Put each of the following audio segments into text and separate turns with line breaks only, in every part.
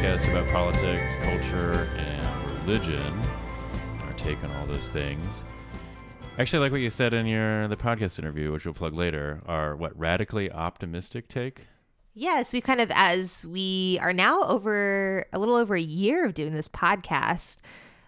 podcast about politics, culture, and religion, and our take on all those things. Actually, like what you said in your the podcast interview, which we'll plug later, our what radically optimistic take.
Yes, we kind of, as we are now over a little over a year of doing this podcast,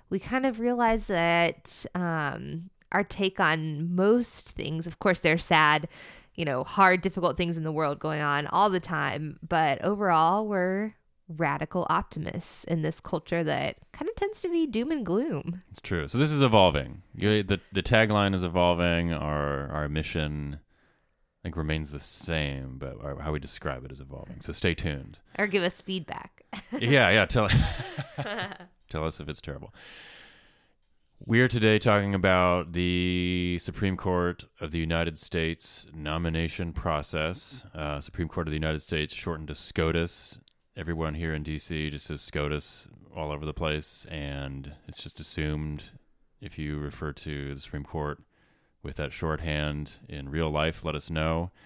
we kind of realized that um, our take on most things, of course, they're sad, you know, hard, difficult things in the world going on all the time, but overall, we're radical optimists in this culture that kind of tends to be doom and gloom.
It's true. So this is evolving. You, the the tagline is evolving. Our our mission, I think, remains the same, but our, how we describe it is evolving. So stay tuned.
Or give us feedback.
yeah, yeah. Tell tell us if it's terrible. We are today talking about the Supreme Court of the United States nomination process. Uh, Supreme Court of the United States, shortened to SCOTUS. Everyone here in DC just says SCOTUS all over the place, and it's just assumed if you refer to the Supreme Court with that shorthand in real life, let us know.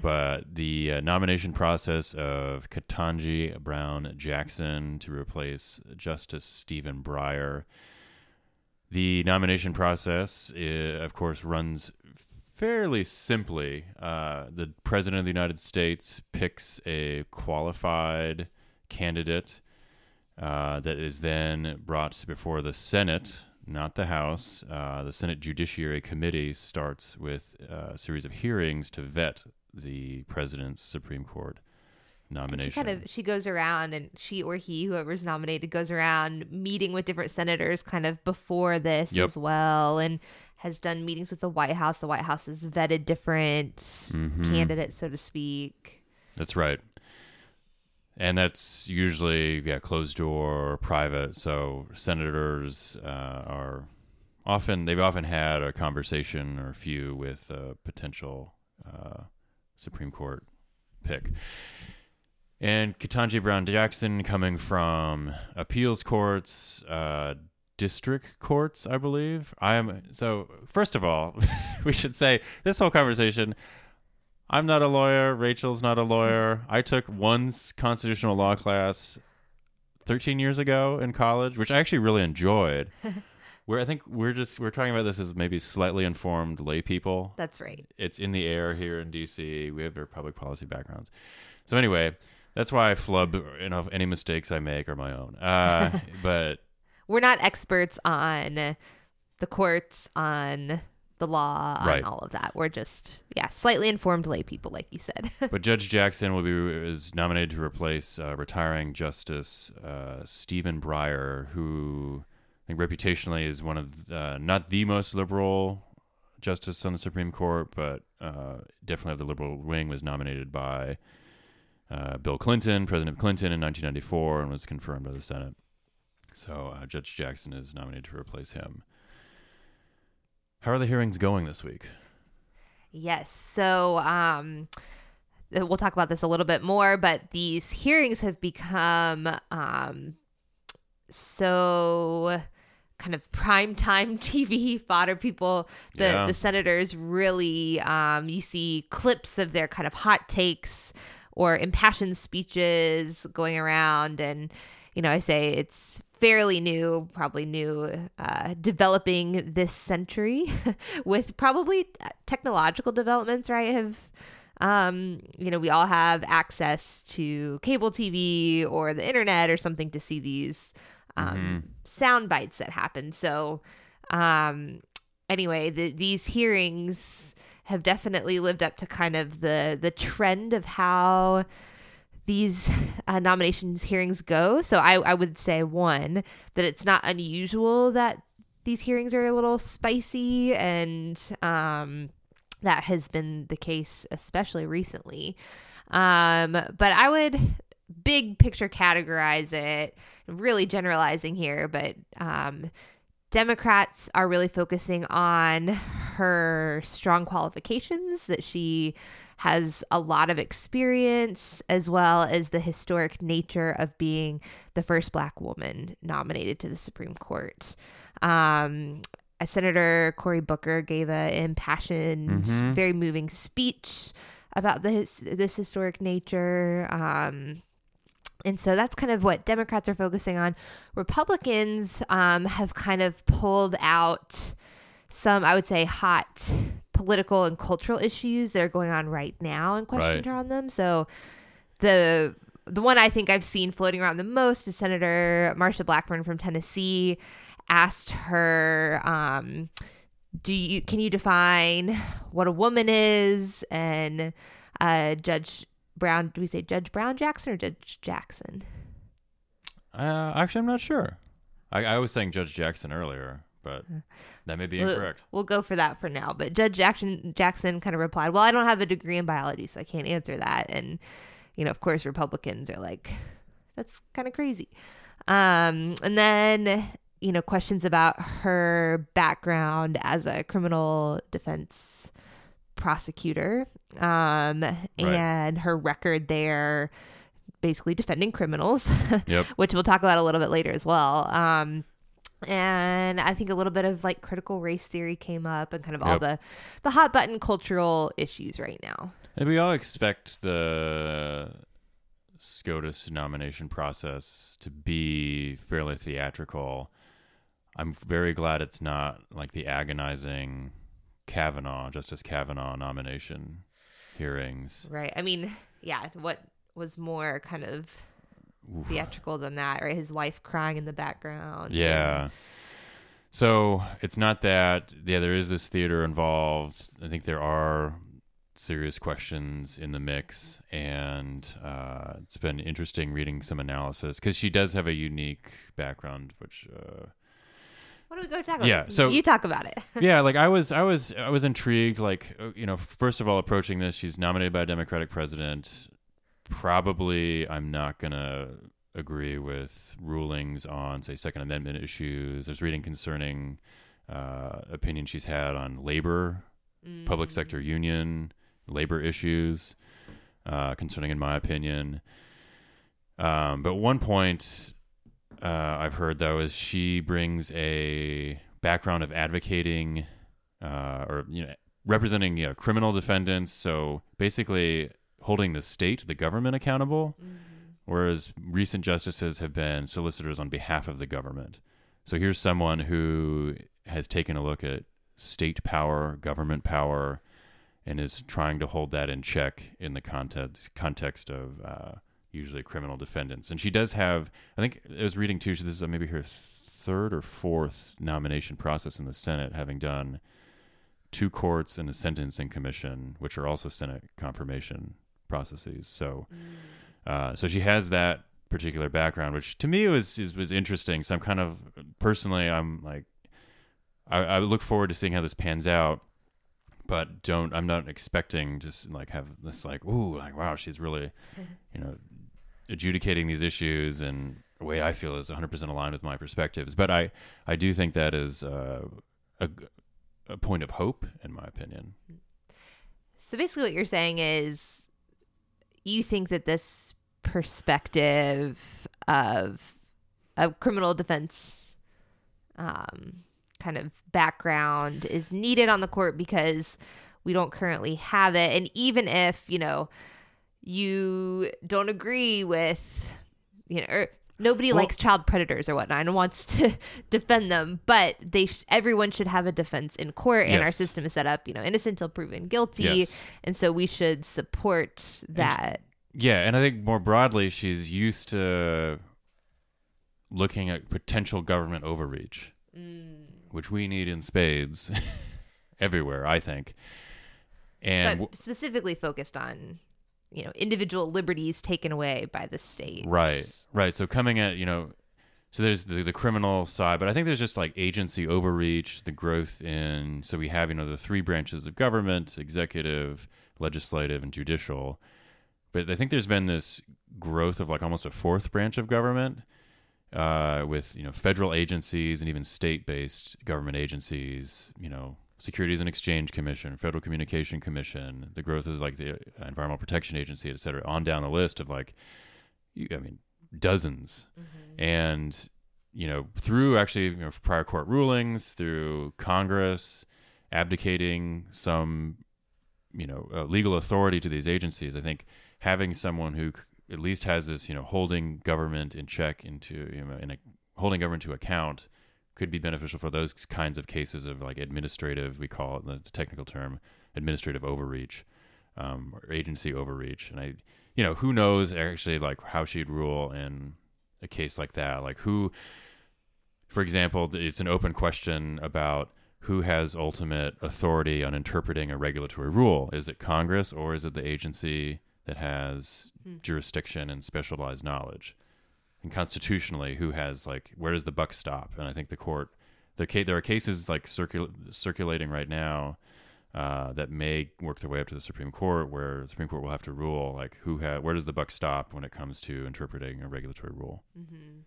But the uh, nomination process of Ketanji Brown Jackson to replace Justice Stephen Breyer the nomination process, uh, of course, runs fairly simply. Uh, the President of the United States picks a qualified candidate uh, that is then brought before the Senate, not the House. Uh, the Senate Judiciary Committee starts with uh, a series of hearings to vet the President's Supreme Court nomination.
She kind of she goes around and she or he, whoever's nominated, goes around meeting with different senators kind of before this
Yep.
as well, and has done meetings with the White House. The White House has vetted different
Mhm.
candidates, so to speak.
That's right. And that's usually yeah closed door, private. So senators uh, are often they've often had a conversation or a few with a potential uh, Supreme Court pick. And Ketanji Brown Jackson coming from appeals courts, uh, district courts, I believe. I am so. First of all, we should say this whole conversation. I'm not a lawyer. Rachel's not a lawyer. I took one constitutional law class 13 years ago in college, which I actually really enjoyed. Where I think we're just we're talking about this as maybe slightly informed lay people.
That's right.
It's in the air here in DC. We have our public policy backgrounds. So anyway, that's why I flub. You know, any mistakes I make are my own. Uh, but
We're not experts on the courts, on the law, on
Right.
all of that. We're just yeah, slightly informed lay people, like you said.
but Judge Jackson will be is nominated to replace uh, retiring Justice uh, Stephen Breyer, who I think reputationally is one of uh, not the most liberal justice on the Supreme Court, but uh, definitely of the liberal wing. Was nominated by uh, Bill Clinton, President Clinton, in 1994, and was confirmed by the Senate. So uh, Judge Jackson is nominated to replace him. How are the hearings going this week?
Yes. So, um, we'll talk about this a little bit more, but these hearings have become um, so kind of prime time TV fodder. People, the
Yeah.
the senators really, um, you see clips of their kind of hot takes or impassioned speeches going around, and you know, I say it's fairly new, probably new, uh, developing this century with probably technological developments, right? Have um, you know, we all have access to cable TV or the internet or something to see these um, sound bites that happen. So, um, anyway, the, these hearings have definitely lived up to kind of the the trend of how these uh, nominations hearings go. So I, I would say one that it's not unusual that these hearings are a little spicy and um, that has been the case especially recently. Um, but I would big picture categorize it, really generalizing here, but um, Democrats are really focusing on her strong qualifications, that she has a lot of experience, as well as the historic nature of being the first Black woman nominated to the Supreme Court. Um, Senator Cory Booker gave a impassioned,
Mhm.
very moving speech about this this historic nature. Um, And so that's kind of what Democrats are focusing on. Republicans um, have kind of pulled out some, I would say, hot political and cultural issues that are going on right now and questioned
Right.
her on them. So the the one I think I've seen floating around the most is Senator Marsha Blackburn from Tennessee asked her, um, "Do you can you define what a woman is?" And uh, Judge Brown, do we say Judge Brown Jackson or Judge Jackson?
Uh, actually, I'm not sure. I, I was saying Judge Jackson earlier, but that may be
We'll-
incorrect.
We'll go for that for now. But Judge Jackson Jackson kind of replied, "Well, I don't have a degree in biology, so I can't answer that." And you know, of course, Republicans are like, "That's kind of crazy." Um, and then you know, questions about her background as a criminal defense prosecutor, um, and her record there, basically defending criminals.
Yep.
which we'll talk about a little bit later as well. Um, and I think a little bit of like critical race theory came up and kind of all
Yep.
the the hot button cultural issues right now.
And we all expect the SCOTUS nomination process to be fairly theatrical. I'm very glad it's not like the agonizing Kavanaugh, Justice Kavanaugh nomination hearings.
Right. I mean, yeah, what was more kind of
Oof.
theatrical than that, right? His wife crying in the background.
Yeah. So it's not that, yeah, there is this theater involved. I think there are serious questions in the mix. And uh, it's been interesting reading some analysis because she does have a unique background, which. Uh,
What do we go talk about?
Yeah, so-
you talk about it.
yeah like i was i was i was intrigued like uh, you know first of all approaching this she's nominated by a democratic president probably i'm not gonna agree with rulings on say second amendment issues. There's reading concerning uh, opinion she's had on labor public
Mm.
sector union labor issues uh, concerning in my opinion. Um, but one point uh, I've heard though is she brings a background of advocating uh, or you know representing you know, criminal defendants, so basically holding the state, the government accountable, whereas recent justices have been solicitors on behalf of the government. So here's someone who has taken a look at state power, government power, and is trying to hold that in check in the context context of uh, usually criminal defendants. And she does have, I think I was reading too. This is maybe her third or fourth nomination process in the Senate, having done two courts and a sentencing commission, which are also Senate confirmation processes. So, uh, so she has that particular background, which to me was is, was interesting. So I'm kind of personally, I'm like, I, I look forward to seeing how this pans out but don't I'm not expecting just like have this like ooh like wow she's really you know adjudicating these issues in a way I feel is 100% aligned with my perspectives but I I do think that is uh, a a point of hope in my opinion
So basically, what you're saying is you think that this perspective of a criminal defense um, kind of background is needed on the court because we don't currently have it. And even if, you know, you don't agree with, you know, or nobody
Well-
likes child predators or whatnot and wants to defend them, but they sh- everyone should have a defense in court, and our system is set up, you know, innocent until proven guilty,
Yes.
and so we should support that.
Yeah, and I think more broadly, she's used to looking at potential government overreach, mm. which we need in spades everywhere, I think. And
but specifically focused on, you know, individual liberties taken away by the state.
Right, right. So coming at you know, so there's the, the criminal side, but I think there's just like agency overreach, the growth in. So we have you know the three branches of government: executive, legislative, and judicial. But I think there's been this growth of like almost a fourth branch of government, uh, with you know federal agencies and even state-based government agencies. You know, Securities and Exchange Commission, Federal Communication Commission, the growth of like the Environmental Protection Agency, et cetera, on down the list of like, you, I mean, dozens. And, you know, through actually you know, prior court rulings, through Congress abdicating some, you know, uh, legal authority to these agencies, I think having someone who at least has this, you know, holding government in check into, you know, in a, holding government to account could be beneficial for those kinds of cases of like administrative, we call it the technical term, administrative overreach um, or agency overreach. And I, you know, who knows actually like how she'd rule in a case like that? Like who, for example, it's an open question about who has ultimate authority on interpreting a regulatory rule. Is it Congress or is it the agency that has hmm. jurisdiction and specialized knowledge? And constitutionally, who has like where does the buck stop? And I think the court, the there are cases like circul- circulating right now uh, that may work their way up to the Supreme Court, where the Supreme Court will have to rule like who ha- where does the buck stop when it comes to interpreting a regulatory rule.
Mm-hmm.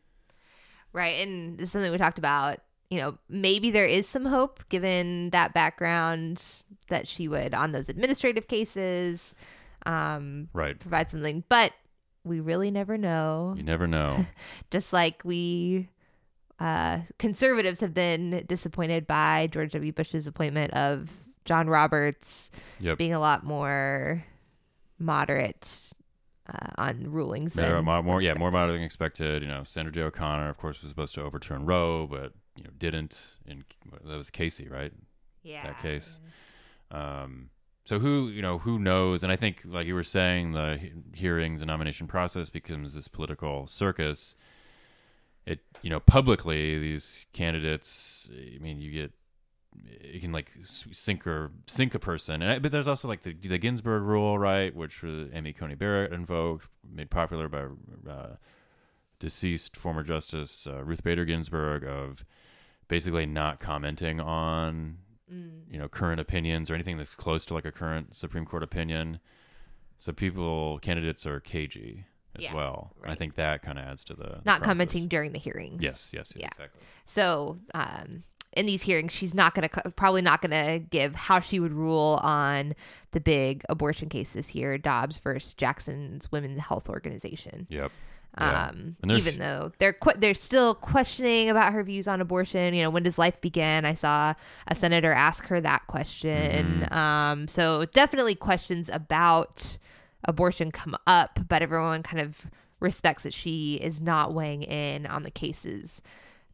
Right, and this is something we talked about. You know, maybe there is some hope given that background that she would on those administrative cases, um,
right,
provide something. But we really never know.
You never know.
Just like we uh, conservatives have been disappointed by George W. Bush's appointment of John Roberts
yep.
being a lot more moderate uh, on rulings.
More, more, more, yeah, more moderate than expected. You know, Sandra Day O'Connor, of course, was supposed to overturn Roe, but you know, didn't. And that was Casey, right?
Yeah.
That case. Um, so who you know who knows? And I think, like you were saying, the hearings and nomination process becomes this political circus. It you know publicly these candidates. I mean, you get you can like sink or sink a person. And but there's also like the, the Ginsburg rule, right, which Amy Coney Barrett invoked, made popular by uh, deceased former Justice uh, Ruth Bader Ginsburg, of basically not commenting on mm. you know current opinions or anything that's close to like a current Supreme Court opinion. So people candidates are cagey as yeah, well. Right. I think that kind of adds to the
not commenting during the hearings.
Yes, yes, yes yeah. exactly.
So um, in these hearings, she's not going to probably not going to give how she would rule on the big abortion case this year, Dobbs versus Jackson's Women's Health Organization.
Yep.
Yeah. Um, even though they're qu- they're still questioning about her views on abortion. You know, when does life begin? I saw a senator ask her that question. Mm-hmm. Um, so definitely questions about abortion come up, but everyone kind of respects that she is not weighing in on the cases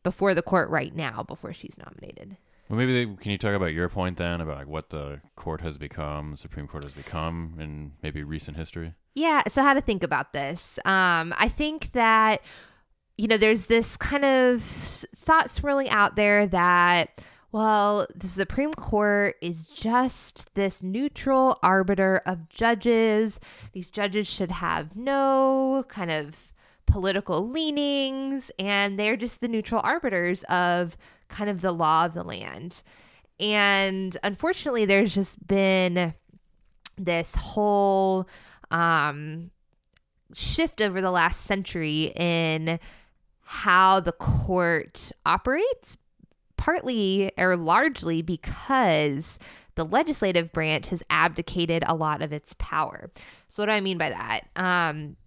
before the court right now before she's nominated.
Well, maybe they, can you talk about your point then about like what the court has become, Supreme Court has become in maybe recent history?
Yeah. So how to think about this? Um, I think that you know there's this kind of thought swirling out there that well, the Supreme Court is just this neutral arbiter of judges. These judges should have no kind of political leanings, and they're just the neutral arbiters of kind of the law of the land. And unfortunately, there's just been this whole um, shift over the last century in how the court operates, partly or largely because the legislative branch has abdicated a lot of its power. So, what do I mean by that? Um,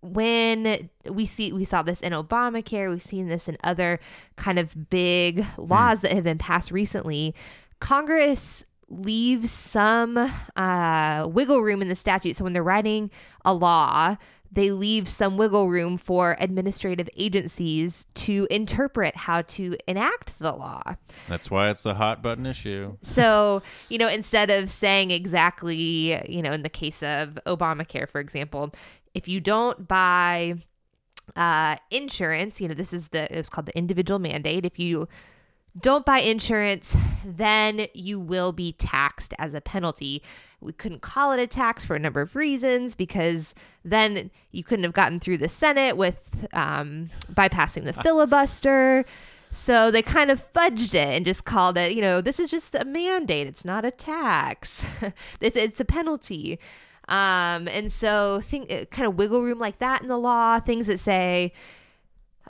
when we see we saw this in Obamacare, we've seen this in other kind of big laws mm. that have been passed recently. Congress leaves some uh, wiggle room in the statute. So when they're writing a law, they leave some wiggle room for administrative agencies to interpret how to enact the law.
That's why it's a hot button issue.
so, you know, instead of saying exactly, you know, in the case of Obamacare, for example, if you don't buy uh, insurance, you know, this is the, it's called the individual mandate. If you don't buy insurance, then you will be taxed as a penalty. We couldn't call it a tax for a number of reasons because then you couldn't have gotten through the Senate with um, bypassing the filibuster. So they kind of fudged it and just called it, you know, this is just a mandate. It's not a tax. it's, it's a penalty. Um, and so think uh, kind of wiggle room like that in the law, things that say,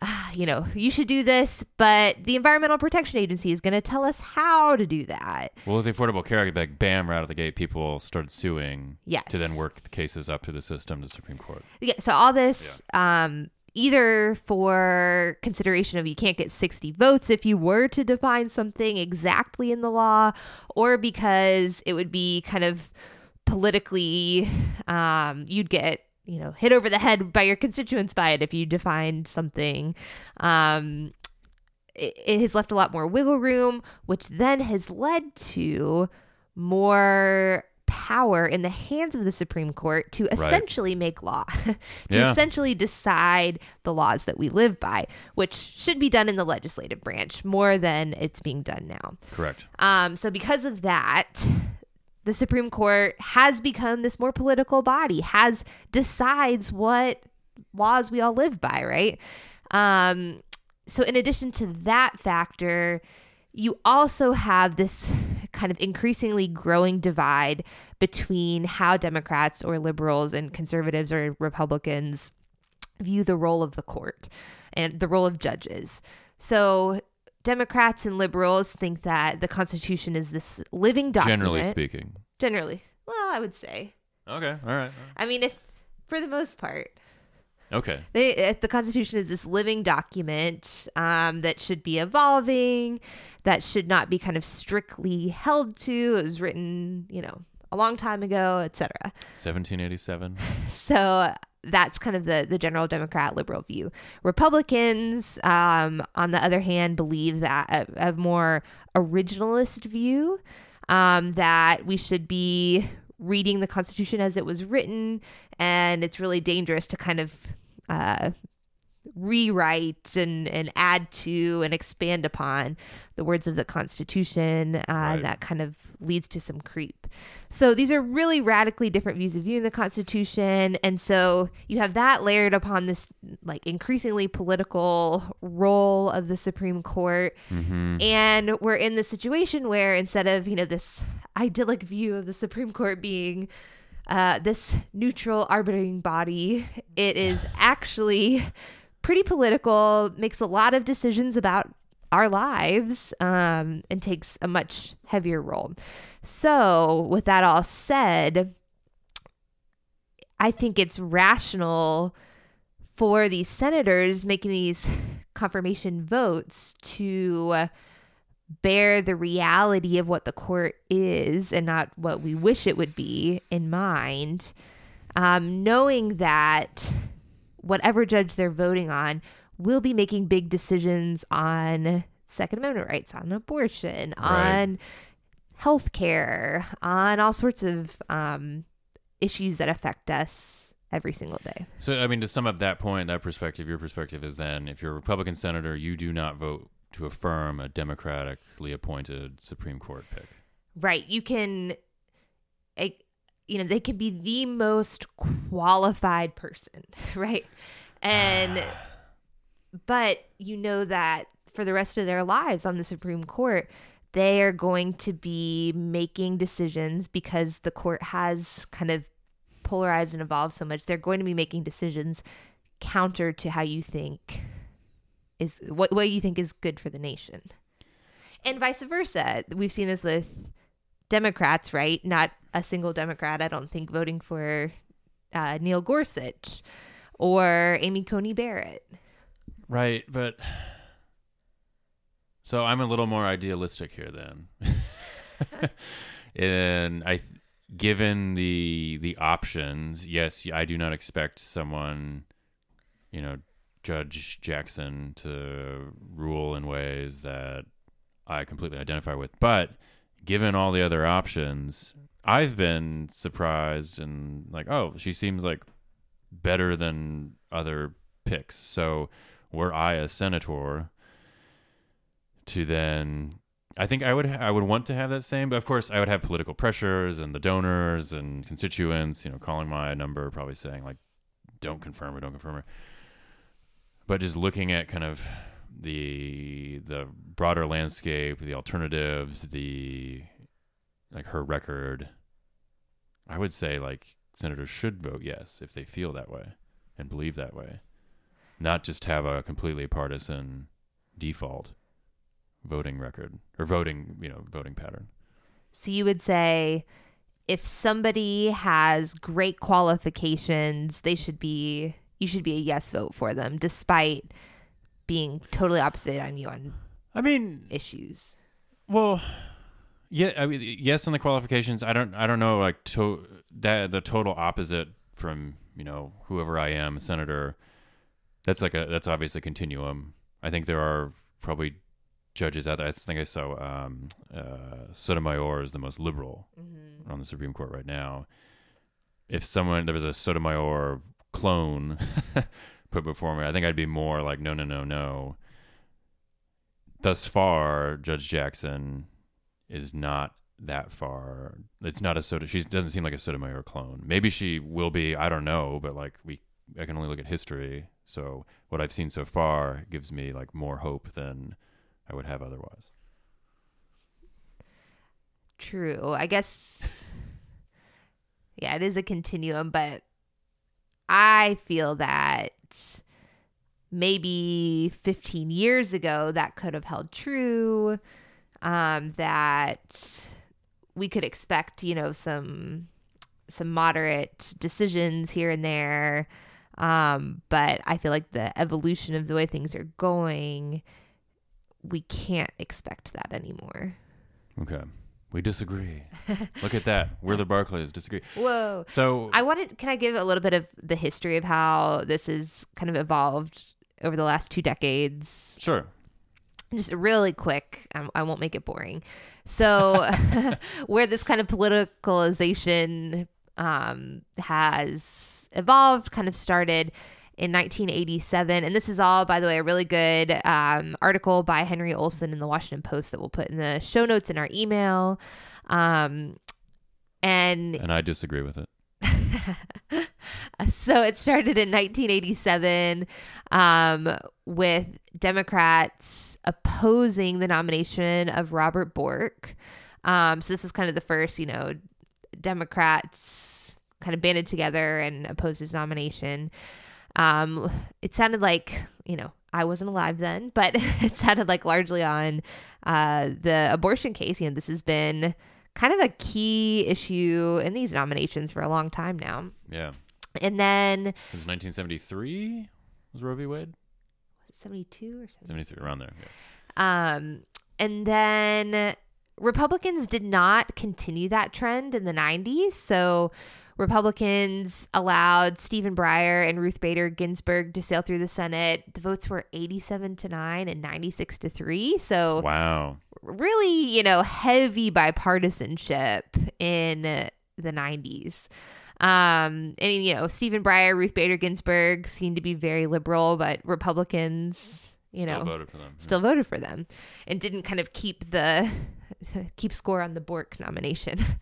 uh, you know, you should do this, but the Environmental Protection Agency is going to tell us how to do that.
Well, with the Affordable Care Act, like bam, right out of the gate, people started suing.
Yes.
To then work the cases up to the system, to the Supreme Court.
Yeah. So all this, yeah. um, either for consideration of you can't get 60 votes if you were to define something exactly in the law, or because it would be kind of politically um, you'd get you know hit over the head by your constituents by it if you defined something um it, it has left a lot more wiggle room which then has led to more power in the hands of the Supreme Court to essentially make law, to
Yeah.
essentially decide the laws that we live by, which should be done in the legislative branch more than it's being done now.
Correct.
Um, so because of that, the Supreme Court has become this more political body, has decides what laws we all live by, right? Um, so in addition to that factor, you also have this kind of increasingly growing divide between how Democrats or liberals and conservatives or Republicans view the role of the court and the role of judges. So Democrats and liberals think that the Constitution is this living document.
Generally speaking.
Generally. Well, I would say.
Okay. All right.
I mean, if for the most part,
Okay.
they, if the Constitution is this living document um, that should be evolving, that should not be kind of strictly held to. It was written, you know, a long time ago, etc.
1787.
So that's kind of the the general Democrat liberal view. Republicans, um, on the other hand, believe that a, a more originalist view um, that we should be reading the Constitution as it was written, and it's really dangerous to kind of uh, rewrite and, and add to and expand upon the words of the Constitution. Uh,
Right.
That kind of leads to some creep. So these are really radically different views of viewing the Constitution. And so you have that layered upon this like increasingly political role of the Supreme Court.
Mm-hmm.
And we're in the situation where instead of, you know, this idyllic view of the Supreme Court being uh, this neutral arbitrating body, it is actually pretty political, makes a lot of decisions about our lives, um, and takes a much heavier role. So, with that all said, I think it's rational for these senators making these confirmation votes to bear the reality of what the court is and not what we wish it would be in mind, um, knowing that whatever judge they're voting on will be making big decisions on Second Amendment rights, on abortion,
Right.
on healthcare, on all sorts of um, issues that affect us every single day.
So, I mean, to sum up that point, that perspective, your perspective is then if you're a Republican senator, you do not vote to affirm a democratically appointed Supreme Court pick.
Right. You can, you know, they can be the most qualified person, right? And, but you know that for the rest of their lives on the Supreme Court, they are going to be making decisions because the court has kind of polarized and evolved so much. They're going to be making decisions counter to how you think is what what you think is good for the nation. And vice versa. We've seen this with Democrats, right? Not a single Democrat, I don't think, voting for uh, Neil Gorsuch or Amy Coney Barrett.
Right, but so I'm a little more idealistic here then. and I given the the options, yes, I do not expect someone, you know, Judge Jackson to rule in ways that I completely identify with. But given all the other options, I've been surprised and like, oh, she seems like better than other picks. So were I a senator to then I think I would I would want to have that same, but of course I would have political pressures and the donors and constituents, you know, calling my number, probably saying like, "Don't confirm her, don't confirm her." But just looking at kind of the the broader landscape, the alternatives, the like her record, I would say like senators should vote yes if they feel that way and believe that way, not just have a completely partisan default voting record or voting, you know, voting pattern.
So you would say if somebody has great qualifications, they should be you should be a yes vote for them despite being totally opposite on you on
I mean,
issues.
well, yeah, I mean, yes, on the qualifications. I don't, I don't know, like to that the total opposite from you know, whoever I am, senator. That's like a that's obviously a continuum. I think there are probably judges out there. I think I saw um, uh, Sotomayor is the most liberal
Mm-hmm.
on the Supreme Court right now. If someone there was a Sotomayor clone put before me, I think I'd be more like, no, no, no, no. Thus far, Judge Jackson is not that far. It's not a soda. She doesn't seem like a Sotomayor clone. Maybe she will be. I don't know, but like we, I can only look at history. So what I've seen so far gives me like more hope than I would have otherwise.
True. I guess, yeah, it is a continuum, but I feel that maybe 15 years ago that could have held true. Um, that we could expect, you know, some some moderate decisions here and there. Um, but I feel like the evolution of the way things are going, we can't expect that anymore.
Okay. We disagree. Look at that. We're the Barclays disagree.
Whoa.
So
I wanted, can I give a little bit of the history of how this has kind of evolved over the last two decades?
sure.
Just really quick, um, I won't make it boring. So, where this kind of politicalization um, has evolved, kind of started in 1987. And this is all, by the way, a really good um, article by Henry Olsen in the Washington Post that we'll put in the show notes in our email. Um, and
And I disagree with it.
so it started in 1987 um, with Democrats opposing the nomination of Robert Bork. Um, so this was kind of the first, you know, Democrats kind of banded together and opposed his nomination. Um, it sounded like, you know, I wasn't alive then, but it sounded like largely on uh, the abortion case. You know, this has been kind of a key issue in these nominations for a long time now.
Yeah.
And then
Since 1973 was Roe v. Wade?
72 or 70.
73, around there. Yeah.
Um, and then Republicans did not continue that trend in the 90s. So Republicans allowed Stephen Breyer and Ruth Bader Ginsburg to sail through the Senate. The votes were 87 to 9 and 96 to 3. So
Wow.
really, you know, heavy bipartisanship in the 90s. Um, and you know, Stephen Breyer, Ruth Bader Ginsburg seemed to be very liberal, but Republicans, you
Still
know,
voted for them.
still voted for them and didn't kind of keep the keep score on the Bork nomination.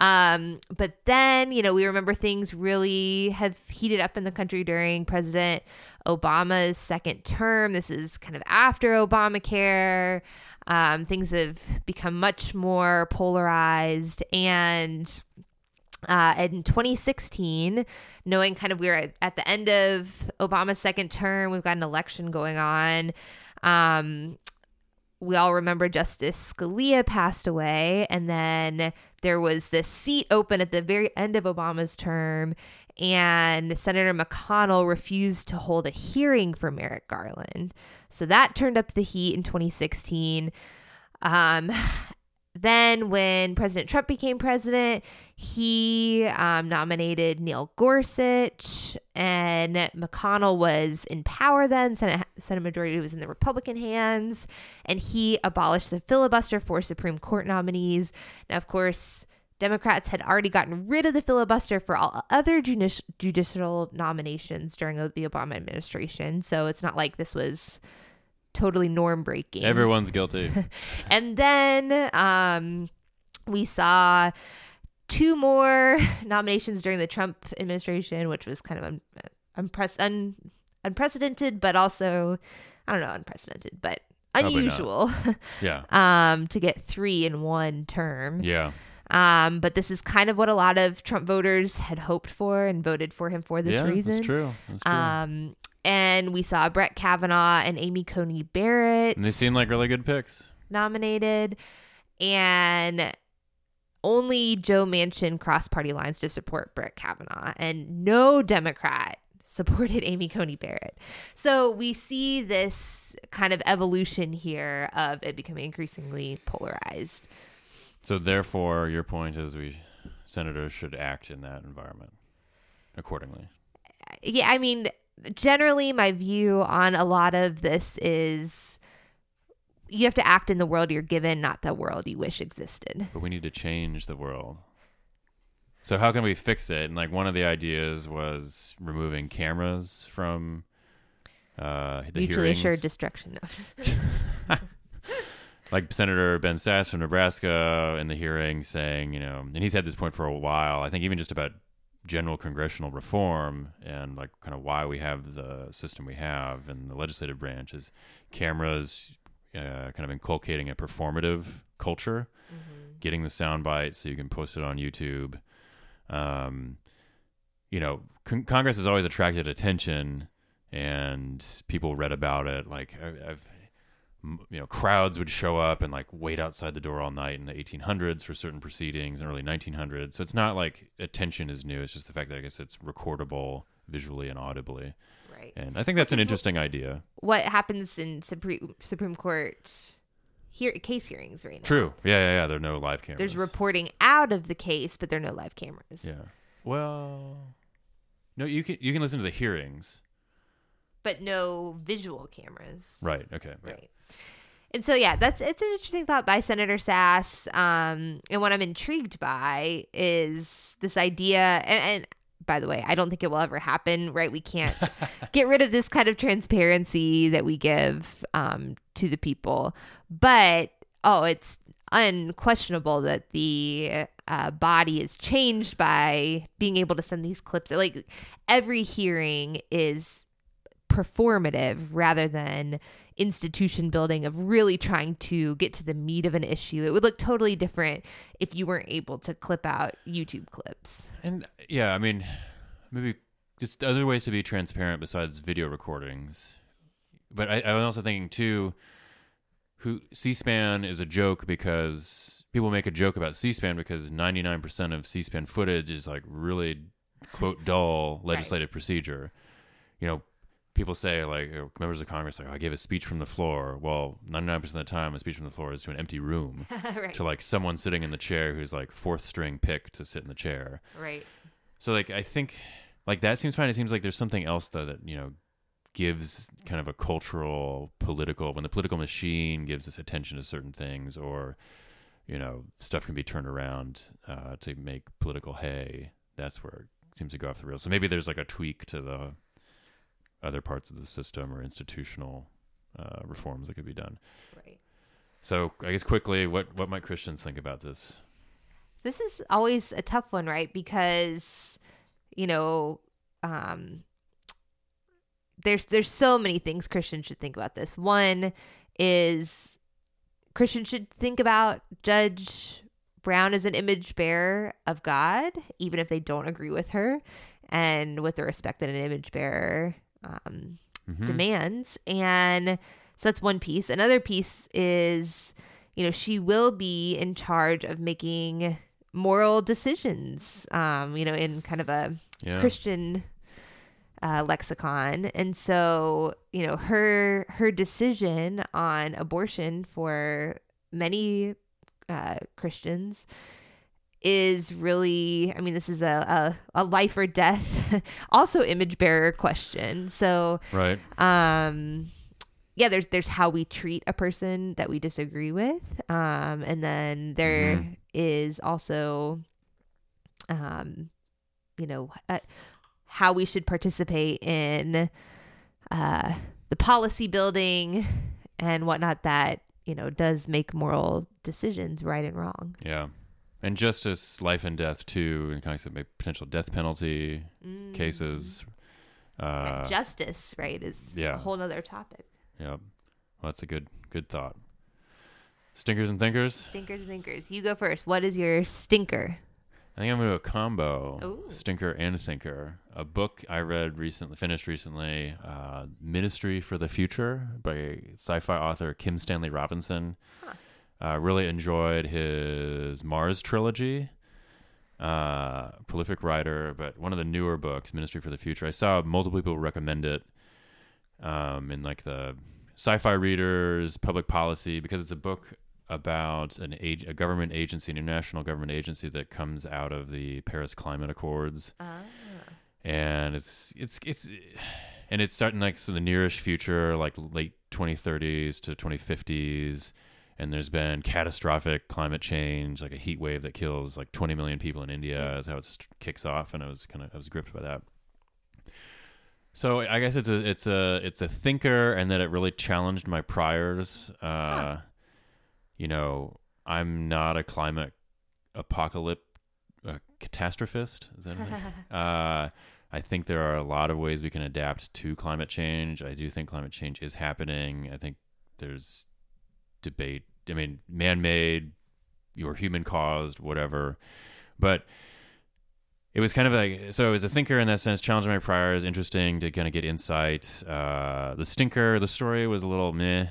Um, but then, you know, we remember things really have heated up in the country during President Obama's second term. This is kind of after Obamacare. Um, things have become much more polarized and uh, in 2016, knowing kind of we were at the end of Obama's second term, we've got an election going on. Um, we all remember Justice Scalia passed away, and then there was this seat open at the very end of Obama's term, and Senator McConnell refused to hold a hearing for Merrick Garland. So that turned up the heat in 2016. Um, then, when President Trump became president, he um, nominated Neil Gorsuch, and McConnell was in power then. Senate, Senate majority was in the Republican hands, and he abolished the filibuster for Supreme Court nominees. Now, of course, Democrats had already gotten rid of the filibuster for all other judici- judicial nominations during the Obama administration. So it's not like this was totally norm breaking.
Everyone's guilty.
And then um, we saw two more nominations during the Trump administration, which was kind of un- unpre- un- unprecedented, but also, I don't know, unprecedented, but unusual
yeah.
um, to get three in one term.
Yeah.
Um, but this is kind of what a lot of Trump voters had hoped for and voted for him for this
yeah,
reason.
That's true. That's true.
Um, and we saw Brett Kavanaugh and Amy Coney Barrett
and they seem like really good picks.
nominated, and only Joe Manchin crossed party lines to support Brett Kavanaugh, and no Democrat supported Amy Coney Barrett. So we see this kind of evolution here of it becoming increasingly polarized.
So therefore, your point is we senators should act in that environment accordingly.
yeah, I mean, generally, my view on a lot of this is you have to act in the world you're given, not the world you wish existed.
But we need to change the world. So how can we fix it? And like one of the ideas was removing cameras from uh, the
Mutually
hearings.
assured destruction.
like Senator Ben Sasse from Nebraska in the hearing saying, you know, and he's had this point for a while. I think even just about general congressional reform and like kind of why we have the system we have and the legislative branch is cameras uh, kind of inculcating a performative culture, getting the sound bite so you can post it on YouTube. Um, you know, con- Congress has always attracted attention, and people read about it. Like I, I've, m- you know, crowds would show up and like wait outside the door all night in the 1800s for certain proceedings and early 1900s. So it's not like attention is new. It's just the fact that I guess it's recordable visually and audibly.
right.
And I think that's an interesting idea.
What happens in Supreme Supreme Court hear case hearings right now?
True. Yeah, yeah, yeah. There are no live cameras.
There's reporting out of the case, but there are no live cameras.
Yeah. Well, no, you can you can listen to the hearings.
But no visual cameras.
Right. Okay. Yeah.
Right. And so yeah, that's it's an interesting thought by Senator Sasse. Um, and what I'm intrigued by is this idea and, and by the way, I don't think it will ever happen, right? We can't get rid of this kind of transparency that we give um, to the people. But oh, it's unquestionable that the uh, body is changed by being able to send these clips. Like every hearing is performative rather than institution building of really trying to get to the meat of an issue. It would look totally different if you weren't able to clip out YouTube clips.
And yeah, I mean, maybe just other ways to be transparent besides video recordings. But I, I'm also thinking too, who C-SPAN is a joke because people make a joke about C-SPAN because 99% of C-SPAN footage is like really quote dull legislative procedure. You know, people say like members of Congress like oh, I gave a speech from the floor. Well, 99% of the time, a speech from the floor is to an empty room
right.
to like someone sitting in the chair who's like fourth string pick to sit in the chair.
Right.
So like I think like that seems fine. It seems like there's something else though that you know gives kind of a cultural political when the political machine gives us attention to certain things or you know stuff can be turned around uh, to make political hay. That's where it seems to go off the rails. So maybe there's like a tweak to the other parts of the system or institutional uh, reforms that could be done.
Right.
So I guess quickly, what what might Christians think about this?
This is always a tough one, right? Because you know, um there's there's so many things Christians should think about this. One is Christians should think about Judge Brown as an image bearer of God, even if they don't agree with her, and with the respect that an image bearer um,
Mhm.
demands. And so that's one piece. Another piece is, you know, she will be in charge of making moral decisions, um, you know, in kind of a
Yeah.
Christian uh, lexicon. And so, you know, her her decision on abortion for many uh, Christians is really i mean this is a, a, a life or death also image bearer question so
Right.
um yeah there's there's how we treat a person that we disagree with um and then there is
Mhm.
also um you know uh, how we should participate in uh the policy building and whatnot that you know does make moral decisions right and wrong
Yeah. And justice, life and death too, in context of potential death penalty
Mm.
cases. Uh,
justice right is
yeah.
a whole other topic
yeah. Well, that's a good good thought. Stinkers and thinkers.
stinkers and thinkers you go first what is your stinker
I think I'm going to do a combo.
Ooh.
Stinker and thinker. A book I read recently, finished recently, uh, Ministry for the Future by sci-fi author Kim Stanley Robinson.
Huh.
Uh, really enjoyed his Mars trilogy. Uh, prolific writer, but one of the newer books, Ministry for the Future. I saw multiple people recommend it um, in like the sci-fi readers, public policy, because it's a book about an age, a government agency, an international government agency that comes out of the Paris Climate Accords,
ah.
and it's it's it's and it's starting like so the nearish future, like late 2030s to 2050s. And there's been catastrophic climate change, like a heat wave that kills like 20 million people in India, is how it kicks off. And I was kind of I was gripped by that. So I guess it's a it's a it's a thinker, and that it really challenged my priors. Uh, huh. You know, I'm not a climate apocalypse a catastrophist. Is that right? uh, I think there are a lot of ways we can adapt to climate change. I do think climate change is happening. I think there's debate. I mean, man-made, or human caused, whatever. But it was kind of like so. As a thinker in that sense, challenging my priors, interesting to kind of get insight. Uh, the stinker, the story was a little meh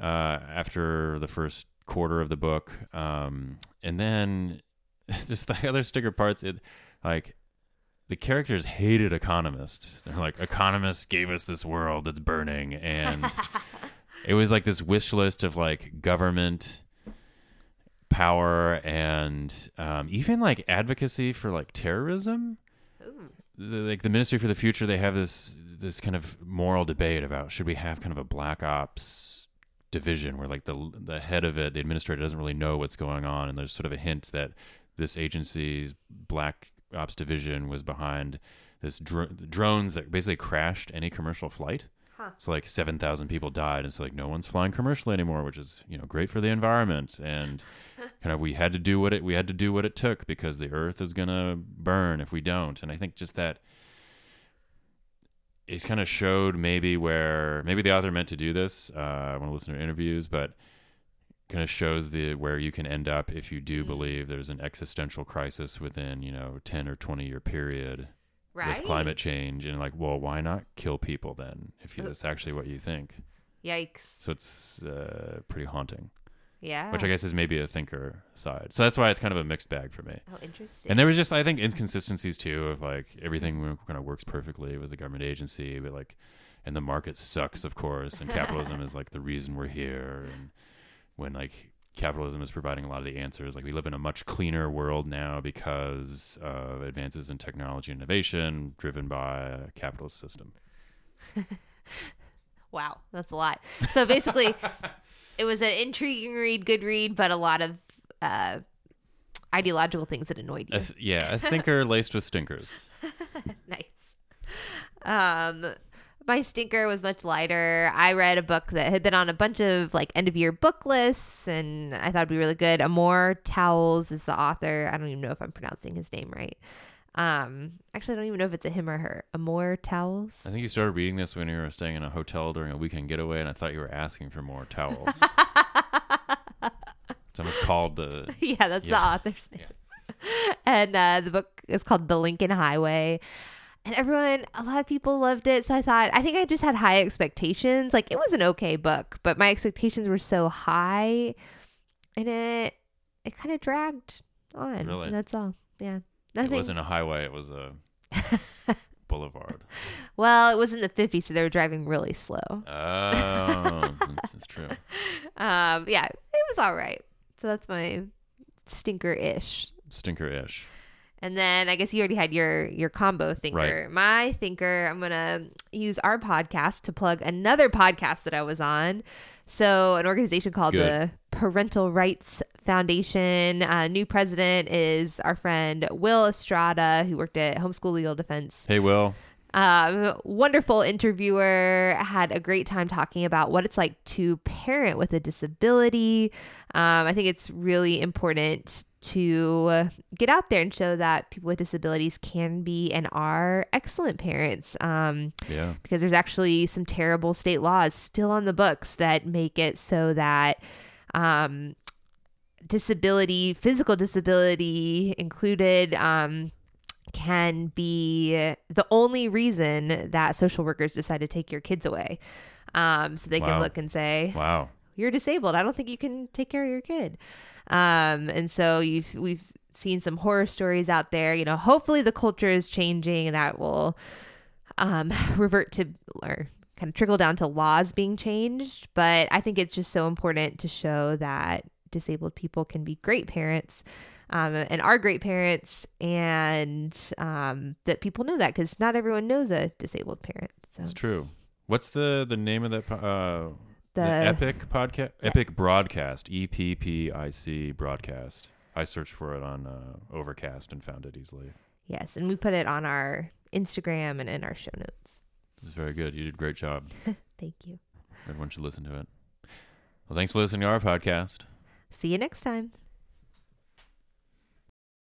uh, after the first quarter of the book, um, and then just the other sticker parts. It like the characters hated economists. They're like, economists gave us this world that's burning, and it was like this wish list of like government power and um, even like advocacy for like terrorism. The, like the Ministry for the Future, they have this this kind of moral debate about should we have kind of a black ops division where like the the head of it, the administrator, doesn't really know what's going on, and there's sort of a hint that this agency's black ops division was behind this dr- drones that basically crashed any commercial flight. Huh. So like seven thousand people died, and so like no one's flying commercially anymore, which is you know great for the environment. And kind of we had to do what it we had to do what it took because the Earth is gonna burn if we don't. And I think just that it's kind of showed maybe where maybe the author meant to do this. Uh, I want to listen to interviews, but kind of shows the where you can end up if you do mm-hmm. believe there's an existential crisis within you know 10 or 20 year period right. with climate change and like well why not kill people then if you, that's actually what you think?
Yikes.
So it's uh, pretty haunting.
Yeah.
Which i guess is maybe a thinker side. So that's why it's kind of a mixed bag for me.
Oh interesting.
And there was just i think inconsistencies too of like everything kind of works perfectly with the government agency but like and the market sucks of course and capitalism is like the reason we're here and when like capitalism is providing a lot of the answers. Like we live in a much cleaner world now because of advances in technology innovation driven by a capitalist system.
wow, that's a lot. So basically, it was an intriguing read, good read, but a lot of uh, ideological things that annoyed you.
A th- yeah, a thinker laced with stinkers.
nice. Um, my stinker was much lighter. I read a book that had been on a bunch of like end of year book lists and I thought it'd be really good. Amor Towles is the author. I don't even know if I'm pronouncing his name right. Um, actually, I don't even know if it's a him or her. Amor Towles.
I think you started reading this when you were staying in a hotel during a weekend getaway, and I thought you were asking for more towels. it's almost called the.
Yeah, that's yeah. the author's name. Yeah. And uh, the book is called The Lincoln Highway and everyone a lot of people loved it. So i thought i think i just had high expectations. Like it was an okay book but my expectations were so high and it it kind of dragged on. Really? That's all. Yeah.
Nothing. it wasn't a highway it was a boulevard.
Well it was in the 50s so they were driving really slow. Oh
that's, that's true.
Um yeah it was all right. So that's my stinker-ish.
Stinker-ish
and then I guess you already had your your combo thinker. Right. My thinker, I'm gonna use our podcast to plug another podcast that I was on. So an organization called Good. the Parental Rights Foundation. Uh, new president is our friend Will Estrada, who worked at Homeschool Legal Defense.
Hey, Will.
Um, wonderful interviewer. Had a great time talking about what it's like to parent with a disability. Um, I think it's really important to get out there and show that people with disabilities can be and are excellent parents. Um,
yeah.
Because there's actually some terrible state laws still on the books that make it so that um, disability, physical disability included, um, can be the only reason that social workers decide to take your kids away. Um, so they wow. can look and say,
"Wow,
you're disabled. I don't think you can take care of your kid." Um, and so you've we've seen some horror stories out there. You know, hopefully the culture is changing and that will um, revert to or kind of trickle down to laws being changed. But I think it's just so important to show that disabled people can be great parents. um, and are great parents, and um, that people know that because not everyone knows a disabled parent. So
It's true. What's the the name of that? Uh, the,
the
Epic podcast, Epic broadcast, E P P I C broadcast. I searched for it on uh, Overcast and found it easily.
yes, and we put it on our Instagram and in our show notes.
It was very good. You did a great job.
Thank you.
Everyone should listen to it. Well, thanks for listening to our podcast.
See you next time.